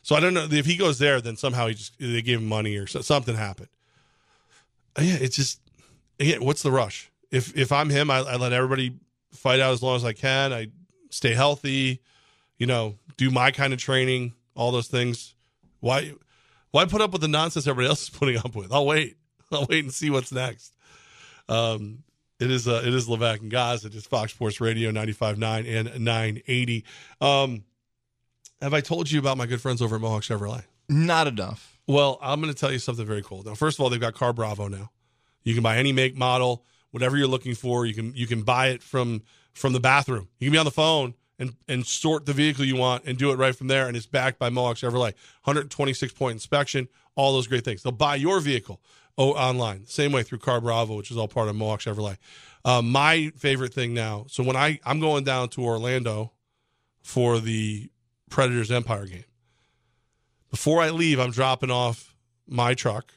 So I don't know if he goes there, then somehow he just they gave him money or something happened. Yeah, it's just again, what's the rush? If if I'm him, I, I let everybody fight out as long as I can. I stay healthy, you know, do my kind of training, all those things. Why why put up with the nonsense everybody else is putting up with? I'll wait. I'll wait and see what's next. Um, it is uh, it is Levac and Gaz. It is Fox Sports Radio 95.9 and 980. Um, have I told you about my good friends over at Mohawk Chevrolet? Not enough. Well, I'm going to tell you something very cool. Now, first of all, they've got Car Bravo now. You can buy any make, model, whatever you're looking for. You can you can buy it from from the bathroom. You can be on the phone and and sort the vehicle you want and do it right from there. And it's backed by Mohawk Chevrolet. 126 point inspection, all those great things. They'll buy your vehicle oh, online. Same way through Car Bravo, which is all part of Mohawk Chevrolet. Uh, my favorite thing now. So when I I'm going down to Orlando for the Predators Empire game. Before I leave, I'm dropping off my truck.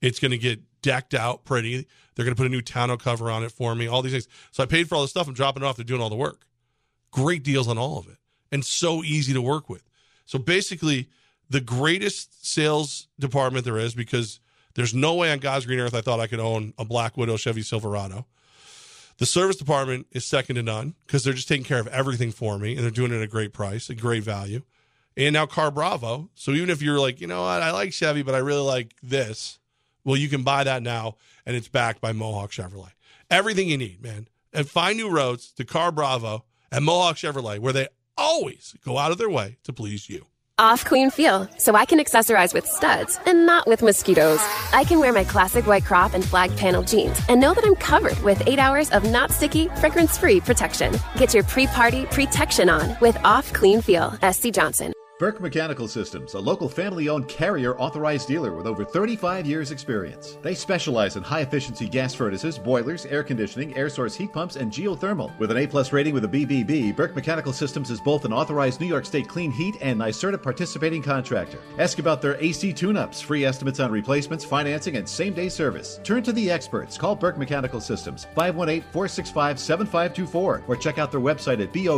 It's going to get decked out pretty. They're going to put a new tonneau cover on it for me, all these things. So I paid for all this stuff. I'm dropping it off. They're doing all the work. Great deals on all of it and so easy to work with. So basically, the greatest sales department there is because there's no way on God's green earth I thought I could own a Black Widow Chevy Silverado. The service department is second to none because they're just taking care of everything for me and they're doing it at a great price, a great value. And now Car Bravo. So even if you're like, you know what, I like Chevy, but I really like this, well, you can buy that now and it's backed by Mohawk Chevrolet. Everything you need, man. And find new roads to Car Bravo and Mohawk Chevrolet, where they always go out of their way to please you. Off clean feel, so I can accessorize with studs and not with mosquitoes. I can wear my classic white crop and flag panel jeans and know that I'm covered with eight hours of not sticky, fragrance free protection. Get your pre party protection on with Off Clean Feel. SC Johnson. Burke Mechanical Systems, a local family owned carrier authorized dealer with over 35 years' experience. They specialize in high efficiency gas furnaces, boilers, air conditioning, air source heat pumps, and geothermal. With an A plus rating with a BBB, Burke Mechanical Systems is both an authorized New York State clean heat and NYSERDA participating contractor. Ask about their AC tune ups, free estimates on replacements, financing, and same day service. Turn to the experts. Call Burke Mechanical Systems 518 465 7524 or check out their website at B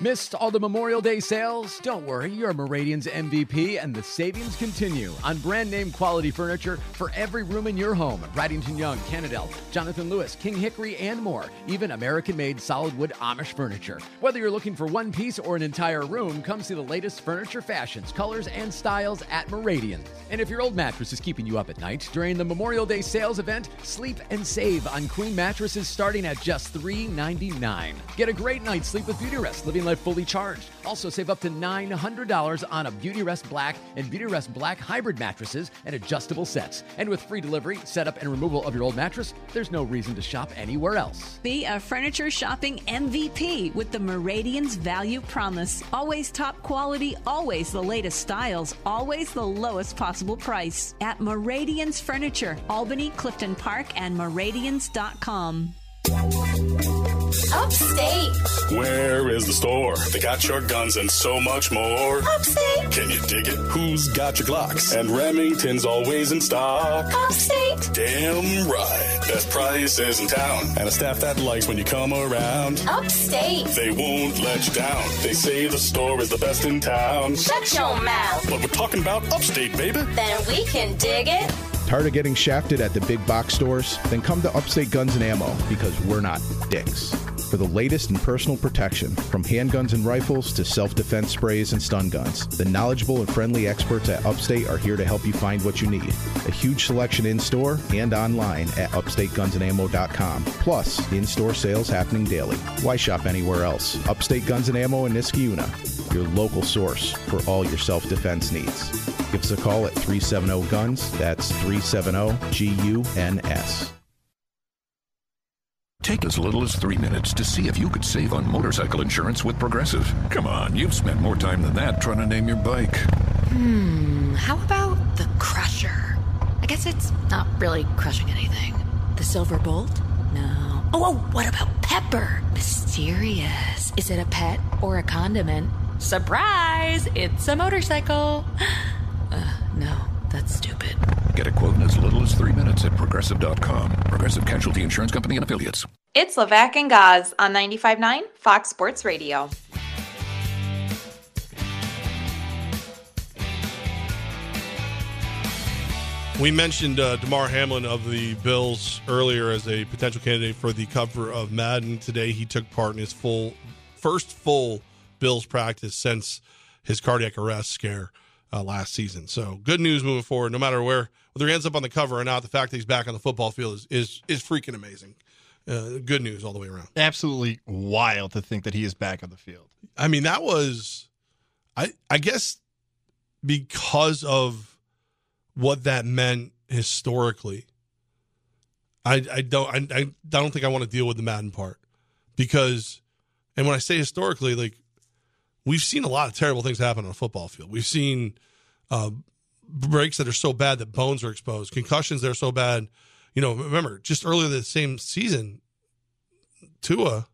Missed all the Memorial Day sales? Don't worry, you're Meridian's MVP, and the savings continue on brand name quality furniture for every room in your home. Bradington Young, Canadel, Jonathan Louis, King Hickory, and more. Even American made solid wood Amish furniture. Whether you're looking for one piece or an entire room, come see the latest furniture fashions, colors, and styles at Meridian. And if your old mattress is keeping you up at night, during the Memorial Day sales event, sleep and save on queen mattresses starting at just $3.99. Get a great night's sleep with Beauty Rest, living life fully charged. Also, save up to $900 on a Beauty Rest Black and Beauty Rest Black hybrid mattresses and adjustable sets. And with free delivery, setup, and removal of your old mattress, there's no reason to shop anywhere else. Be a furniture shopping MVP with the Meridian's Value Promise. Always top quality, always the latest styles, always the lowest possible price. At Meridian's Furniture, Albany, Clifton Park, and Meridians.com. Upstate. Where is the store? They got your guns and so much more. Upstate. Can you dig it? Who's got your Glocks? And Remington's always in stock. Upstate. Damn right. Best prices in town. And a staff that likes when you come around. Upstate. They won't let you down. They say the store is the best in town. Shut your mouth. But we're talking about upstate, baby. Then we can dig it. Tired of getting shafted at the big box stores? Then come to Upstate Guns and Ammo because we're not dicks. For the latest in personal protection, from handguns and rifles to self defense sprays and stun guns, the knowledgeable and friendly experts at Upstate are here to help you find what you need. A huge selection in store and online at upstategunsandammo.com, plus in store sales happening daily. Why shop anywhere else? Upstate Guns and Ammo in Niskayuna, your local source for all your self defense needs. Give us a call at 370 Guns. That's 370 G U N S. Take as little as three minutes to see if you could save on motorcycle insurance with Progressive. Come on, you've spent more time than that trying to name your bike. Hmm, how about the Crusher? I guess it's not really crushing anything. The Silver Bolt? No. Oh, oh, what about Pepper? Mysterious. Is it a pet or a condiment? Surprise! It's a motorcycle. Uh, no, that's stupid. Get a quote in as little as three minutes at progressive.com. Progressive Casualty Insurance Company and Affiliates. It's Levac and Gaz on 95.9 Fox Sports Radio. We mentioned uh, Damar Hamlin of the Bills earlier as a potential candidate for the cover of Madden. Today, he took part in his full first full Bills practice since his cardiac arrest scare uh, last season. So, good news moving forward. No matter where whether he ends up on the cover or not, the fact that he's back on the football field is is, is freaking amazing. Uh, good news all the way around. Absolutely wild to think that he is back on the field. I mean, that was, I I guess, because of what that meant historically. I I don't I, I don't think I want to deal with the Madden part because, and when I say historically, like we've seen a lot of terrible things happen on a football field. We've seen uh, breaks that are so bad that bones are exposed, concussions that are so bad. You know, remember just earlier the same season, Tua,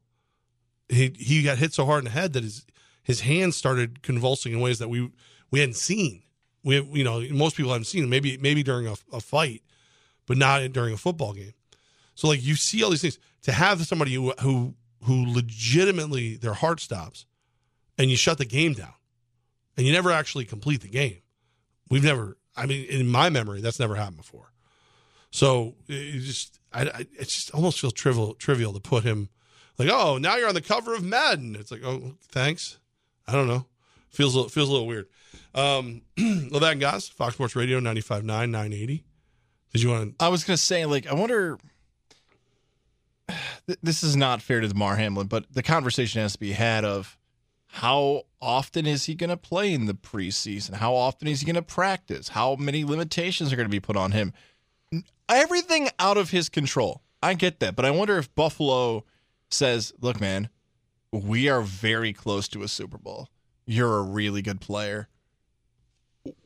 he he got hit so hard in the head that his his hands started convulsing in ways that we we hadn't seen. We you know most people haven't seen. Maybe maybe during a, a fight, but not during a football game. So like you see all these things to have somebody who who who legitimately their heart stops, and you shut the game down, and you never actually complete the game. We've never. I mean, in my memory, that's never happened before. So it just, I, I it just almost feels trivial, trivial to put him like, oh, now you're on the cover of Madden. It's like, oh, thanks. I don't know. Feels a little, feels a little weird. Um, Levac and Gaz, Fox Sports Radio, 95.9, 980. Did you want to? I was going to say, like, I wonder. This is not fair to Damar Hamlin, but the conversation has to be had of how often is he going to play in the preseason? How often is he going to practice? How many limitations are going to be put on him? Everything out of his control. I get that, but I wonder if Buffalo says, "Look, man, we are very close to a Super Bowl. You're a really good player.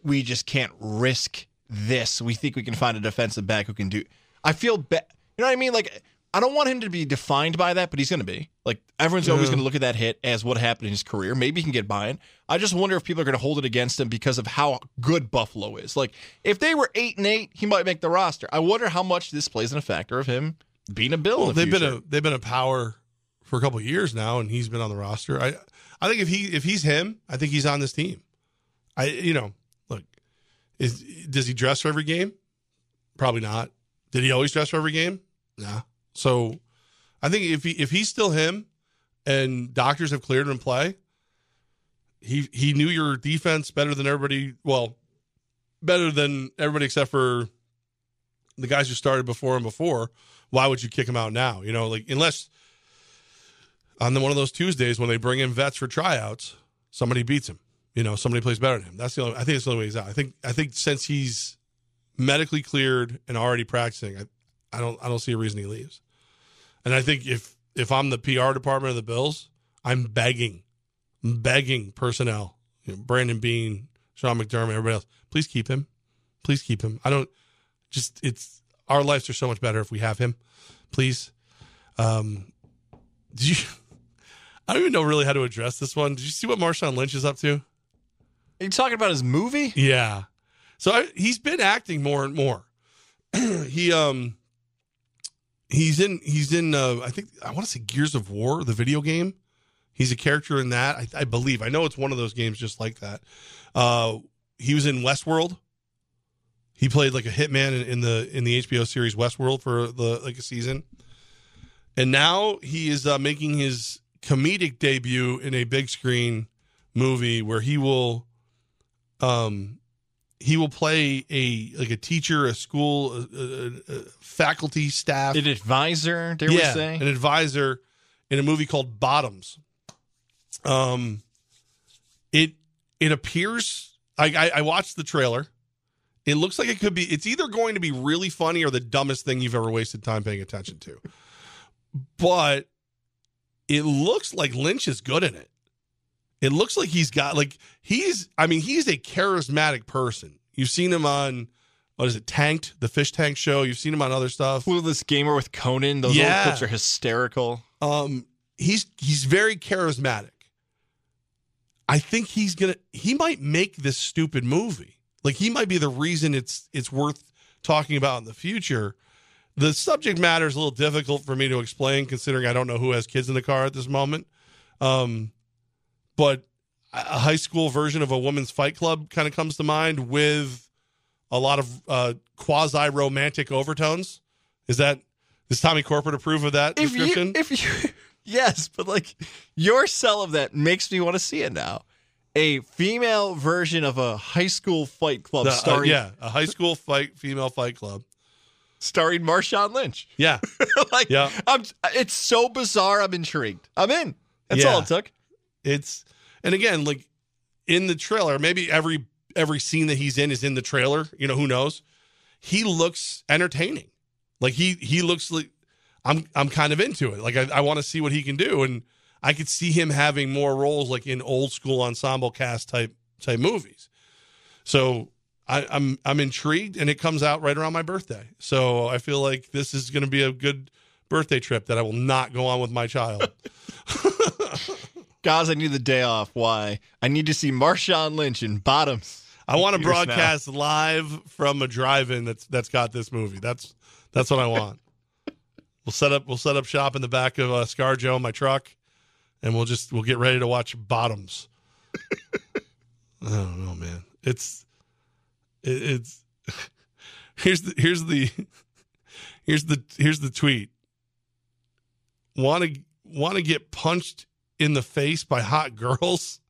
We just can't risk this. We think we can find a defensive back who can do." I feel bad. You know what I mean? Like I don't want him to be defined by that, but he's going to be. Like everyone's always going to look at that hit as what happened in his career. Maybe he can get by it. I just wonder if people are going to hold it against him because of how good Buffalo is. Like if they were eight and eight, he might make the roster. I wonder how much this plays in a factor of him being a Bill. Well, the they've been a they've been a power for a couple of years now, and he's been on the roster. I I think if he if he's him, I think he's on this team. I you know look, is does he dress for every game? Probably not. Did he always dress for every game? Nah. So I think if he if he's still him, and doctors have cleared him to play, he he knew your defense better than everybody. Well, better than everybody except for the guys who started before him before. Why would you kick him out now? You know, like unless on the, one of those Tuesdays when they bring in vets for tryouts, somebody beats him. You know, somebody plays better than him. That's the only. I think it's the only way he's out. I think. I think since he's medically cleared and already practicing, I, I don't. I don't see a reason he leaves. And I think if if I'm the PR department of the Bills, I'm begging, begging personnel, you know, Brandon Beane, Sean McDermott, everybody else, please keep him, please keep him. I don't. Just it's our lives are so much better if we have him. Please. Um, did you? I don't even know really how to address this one. Did you see what Marshawn Lynch is up to? Are you talking about his movie? Yeah. So I, he's been acting more and more. he um he's in he's in uh, I think I want to say Gears of War, the video game. He's a character in that. I, I believe. I know it's one of those games just like that. Uh, he was in Westworld. He played like a hitman in, in the in the HBO series Westworld for the like a season. And now he is uh, making his comedic debut in a big screen movie where he will um he will play a like a teacher, a school, a, a, a faculty, staff, An advisor, dare we yeah, say? an advisor in a movie called Bottoms. Um, it it appears I, I I watched the trailer. It looks like it could be. It's either going to be really funny or the dumbest thing you've ever wasted time paying attention to. But it looks like Lynch is good in it. It looks like he's got like he's. I mean, he's a charismatic person. You've seen him on what is it, Tanked, the Fish Tank show. You've seen him on other stuff. Clueless Gamer with Conan. Those Yeah. old clips are hysterical. Um, he's he's very charismatic. I think he's gonna he might make this stupid movie. Like he might be the reason it's it's worth talking about in the future. The subject matter is a little difficult for me to explain, considering I don't know who has kids in the car at this moment. Um, but a high school version of a woman's fight club kind of comes to mind with a lot of uh, quasi romantic overtones. Is that does Tommy Corporate approve of that If you, description? if you, yes, but like your sell of that makes me want to see it now. A female version of a high school fight club The- uh, starring, yeah, a high school fight female fight club. starring Marshawn Lynch. Yeah, like, Yeah. I'm. It's so bizarre. I'm intrigued. I'm in. That's Yeah. all it took. It's and again, like in the trailer, maybe every every scene that he's in is in the trailer. You know, who knows? He looks entertaining. Like he he looks like I'm I'm kind of into it. Like I, I want to see what he can do, and I could see him having more roles like in old school ensemble cast type type movies. So I, I'm I'm intrigued, and it comes out right around my birthday. So I feel like this is going to be a good birthday trip that I will not go on with my child. Guys, I need the day off. Why? I need to see Marshawn Lynch in Bottoms. I want to Years now. broadcast live from a drive-in that's that's got this movie. That's that's what I want. we'll set up we'll set up shop in the back of uh, ScarJo in my truck, and we'll just we'll get ready to watch Bottoms. I don't know, man. It's it, it's here's the here's the here's the here's the tweet. Want to want to get punched in the face by hot girls?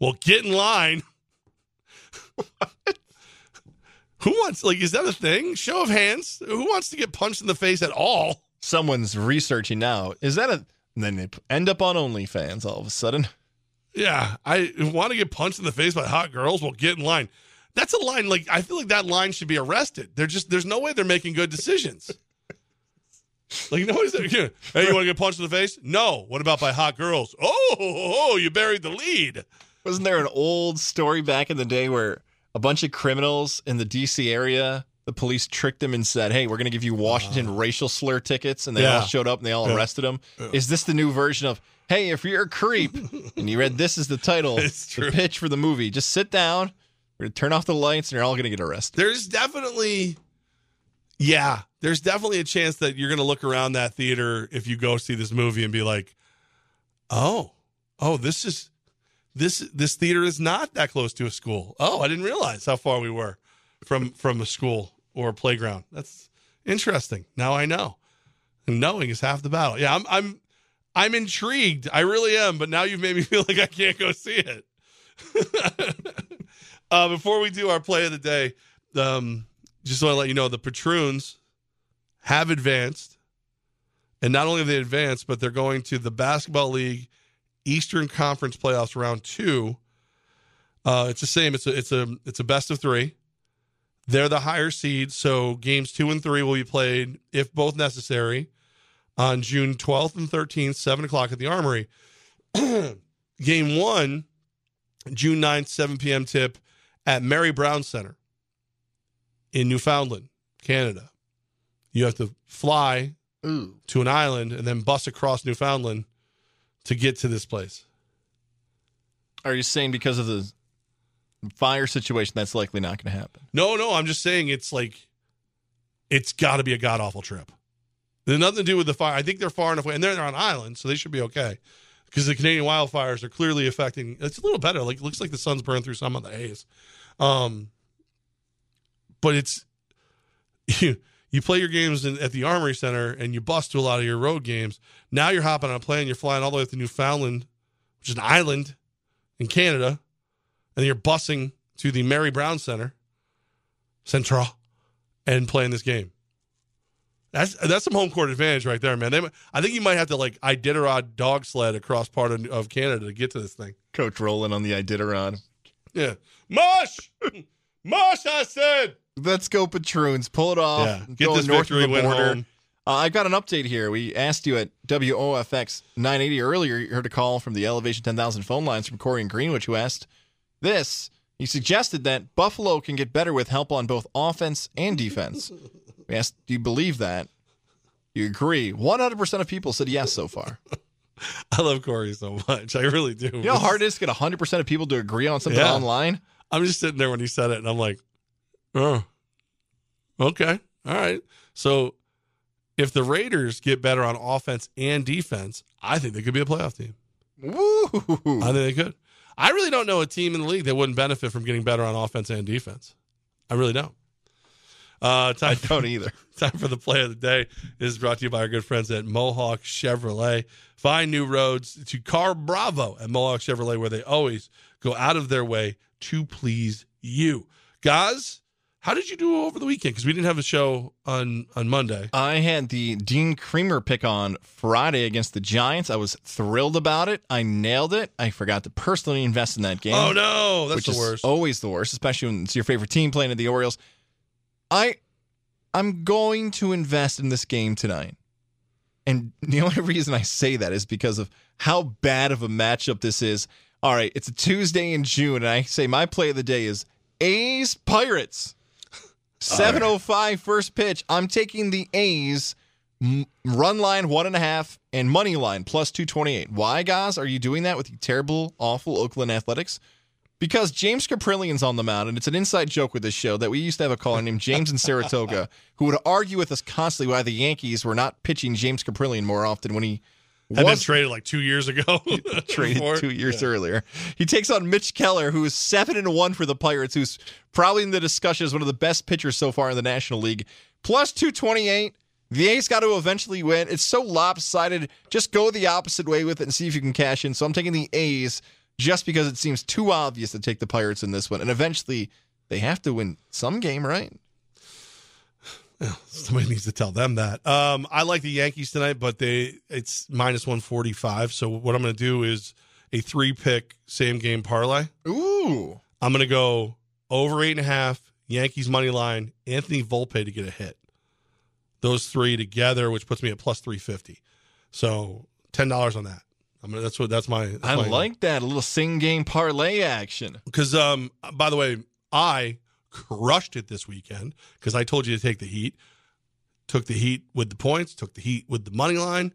Well, get in line. Who wants like is that a thing? Show of hands. Who wants to get punched in the face at all? Someone's researching now. Is that a? And then they end up on OnlyFans all of a sudden. Yeah, I want to get punched in the face by hot girls. Well, get in line. That's a line like I feel like that line should be arrested. They're just there's no way they're making good decisions. Like nobody's there. yeah, Hey, you want to get punched in the face? No. What about by hot girls? Oh, oh, oh, you buried the lead. Wasn't there an old story back in the day where a bunch of criminals in the DC area, the police tricked them and said, "Hey, we're going to give you Washington ah. racial slur tickets," and they Yeah. all showed up and they all Yeah. arrested them. Is this the new version of? Hey, if you're a creep and you read this is the title, It's the pitch for the movie, just sit down. We're going to turn off the lights and you're all going to get arrested. There's definitely, yeah, there's definitely a chance that you're going to look around that theater if you go see this movie and be like, Oh, oh, this is this this theater is not that close to a school. Oh, I didn't realize how far we were from from a school or a playground. That's interesting. Now I know. And knowing is half the battle. Yeah, I'm I'm I'm intrigued. I really am. But now you've made me feel like I can't go see it. uh, before we do our play of the day, um, just want to let you know the Patroons have advanced. And not only have they advanced, but they're going to the Basketball League Eastern Conference Playoffs round two. Uh, it's the same. It's a it's a it's a best of three. They're the higher seed, so games two and three will be played, if both necessary, on June 12th and 13th, 7 o'clock at the Armory. Game one, June 9th, 7 p.m. tip at Mary Brown Center in Newfoundland, Canada. You have to fly to an island and then bus across Newfoundland to get to this place. Are you saying because of the fire situation that's likely not going to happen? No, no, I'm just saying it's like it's got to be a god awful trip. There's nothing to do with the fire. I think they're far enough away, and they're on island, so they should be okay. Because the Canadian wildfires are clearly affecting. It's a little better. Like it looks like the sun's burned through some of the haze. Um, but it's you. You play your games in, at the Armory Center, and you bust to a lot of your road games. Now you're hopping on a plane. You're flying all the way up to Newfoundland, which is an island in Canada, and you're busing to the Mary Brown Center, Central, and playing this game. That's that's some home court advantage right there, man. They, I think you might have to like Iditarod dog sled across part of, of Canada to get to this thing. Coach rolling on the Iditarod. Yeah, mush, mush. I said. Let's go, Patroons. Pull it off. Yeah, get Go this north victory of the border. Uh, I got an update here. We asked you at WOFX 980 earlier. You heard a call from the Elevation 10,000 phone lines from Corey and Greenwich, who asked this. He suggested that Buffalo can get better with help on both offense and defense. we asked, Do you believe that? You agree? 100% of people said yes so far. I love Corey so much. I really do. You know how hard it is to get 100% of people to agree on something Yeah. online? I'm just sitting there when he said it, and I'm like, oh, okay, all right. So if the Raiders get better on offense and defense, I think they could be a playoff team. Woo! I think they could. I really don't know a team in the league that wouldn't benefit from getting better on offense and defense. I really don't. Uh, time I don't either. Time for the play of the day this is brought to you by our good friends at Mohawk Chevrolet. Find new roads to Car Bravo at Mohawk Chevrolet, where they always go out of their way to please you. Guys, how did you do over the weekend? Because we didn't have a show on on Monday. I had the Dean Kremer pick on Friday against the Giants. I was thrilled about it. I nailed it. I forgot to personally invest in that game. Oh no, that's the worst. always the worst, especially when it's your favorite team playing at the Orioles. I I'm going to invest in this game tonight. And the only reason I say that is because of how bad of a matchup this is. All right, it's a Tuesday in June, and I say my play of the day is A's Pirates. 705 first pitch. I'm taking the A's run line one and a half and money line plus 228. Why, guys, are you doing that with the terrible, awful Oakland Athletics? Because James Kaprielian's on the mound, and it's an inside joke with this show that we used to have a caller named James in Saratoga who would argue with us constantly why the Yankees were not pitching James Kaprielian more often when he Had been was traded like two years ago. traded two years Yeah. earlier. He takes on Mitch Keller, who is seven and one for the Pirates, who's probably in the discussion as one of the best pitchers so far in the National League. Plus two twenty eight. The A's got to eventually win. It's so lopsided. Just go the opposite way with it and see if you can cash in. So I'm taking the A's just because it seems too obvious to take the Pirates in this one. And eventually they have to win some game, right? Somebody needs to tell them that. Um, I like the Yankees tonight, but they it's minus one forty five. So what I'm going to do is a three pick same game parlay. Ooh, I'm going to go over eight and a half. Yankees money line. Anthony Volpe to get a hit. Those three together, which puts me at plus three fifty. So ten dollars on that. I'm gonna. That's what. That's my. That's I my- like that. A little sing game parlay action. because um by the way i crushed it this weekend because i told you to take the heat took the heat with the points took the heat with the money line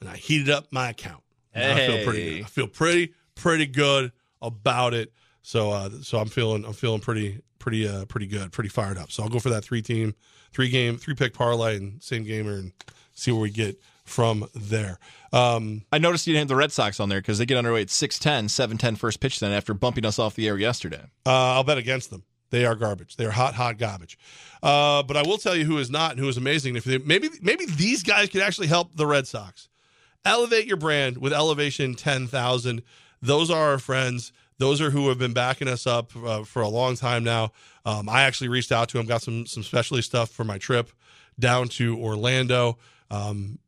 and i heated up my account And i feel pretty good i feel pretty pretty good about it So uh, so I'm feeling I'm feeling pretty pretty uh, pretty good, pretty fired up. So I'll go for that three team, three game, three pick parlay and same gamer and see where we get from there. Um, I noticed you didn't have the Red Sox on there because they get underway at 6-10, 7-10 first pitch then after bumping us off the air yesterday. Uh, I'll bet against them. They are garbage. They are hot, hot garbage. Uh, but I will tell you who is not and who is amazing. If they, maybe maybe these guys could actually help the Red Sox. Elevate your brand with Elevation 10,000. Those are our friends. Those are who have been backing us up uh, for a long time now. Um, I actually reached out to them, got some some specialty stuff for my trip down to Orlando. Um,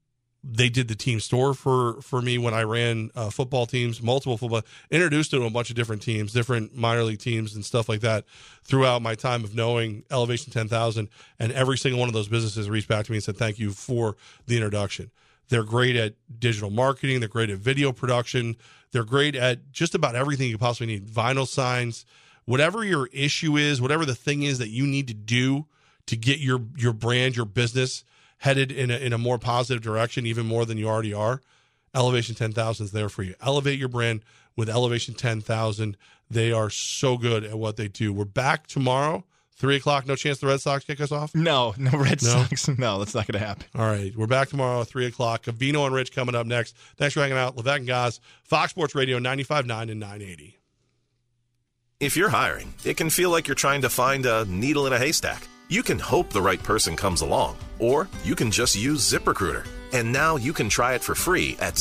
they did the team store for for me when I ran uh, football teams, multiple football. Introduced to a bunch of different teams, different minor league teams, and stuff like that throughout my time of knowing Elevation Ten Thousand. And every single one of those businesses reached back to me and said, "Thank you for the introduction." They're great at digital marketing. They're great at video production. They're great at just about everything you possibly need. Vinyl signs, whatever your issue is, whatever the thing is that you need to do to get your your brand, your business headed in a, in a more positive direction, even more than you already are. Elevation 10,000 is there for you. Elevate your brand with Elevation 10,000. They are so good at what they do. We're back tomorrow, three o'clock. No chance the Red Sox kick us off. No, no Red No? Sox. No, that's not going to happen. All right, we're back tomorrow three o'clock. Cavino and Rich coming up next. Thanks for hanging out. Levac and Gaz, Fox Sports Radio 95.9 and 980. If you're hiring, it can feel like you're trying to find a needle in a haystack. You can hope the right person comes along, or you can just use ZipRecruiter. And now you can try it for free at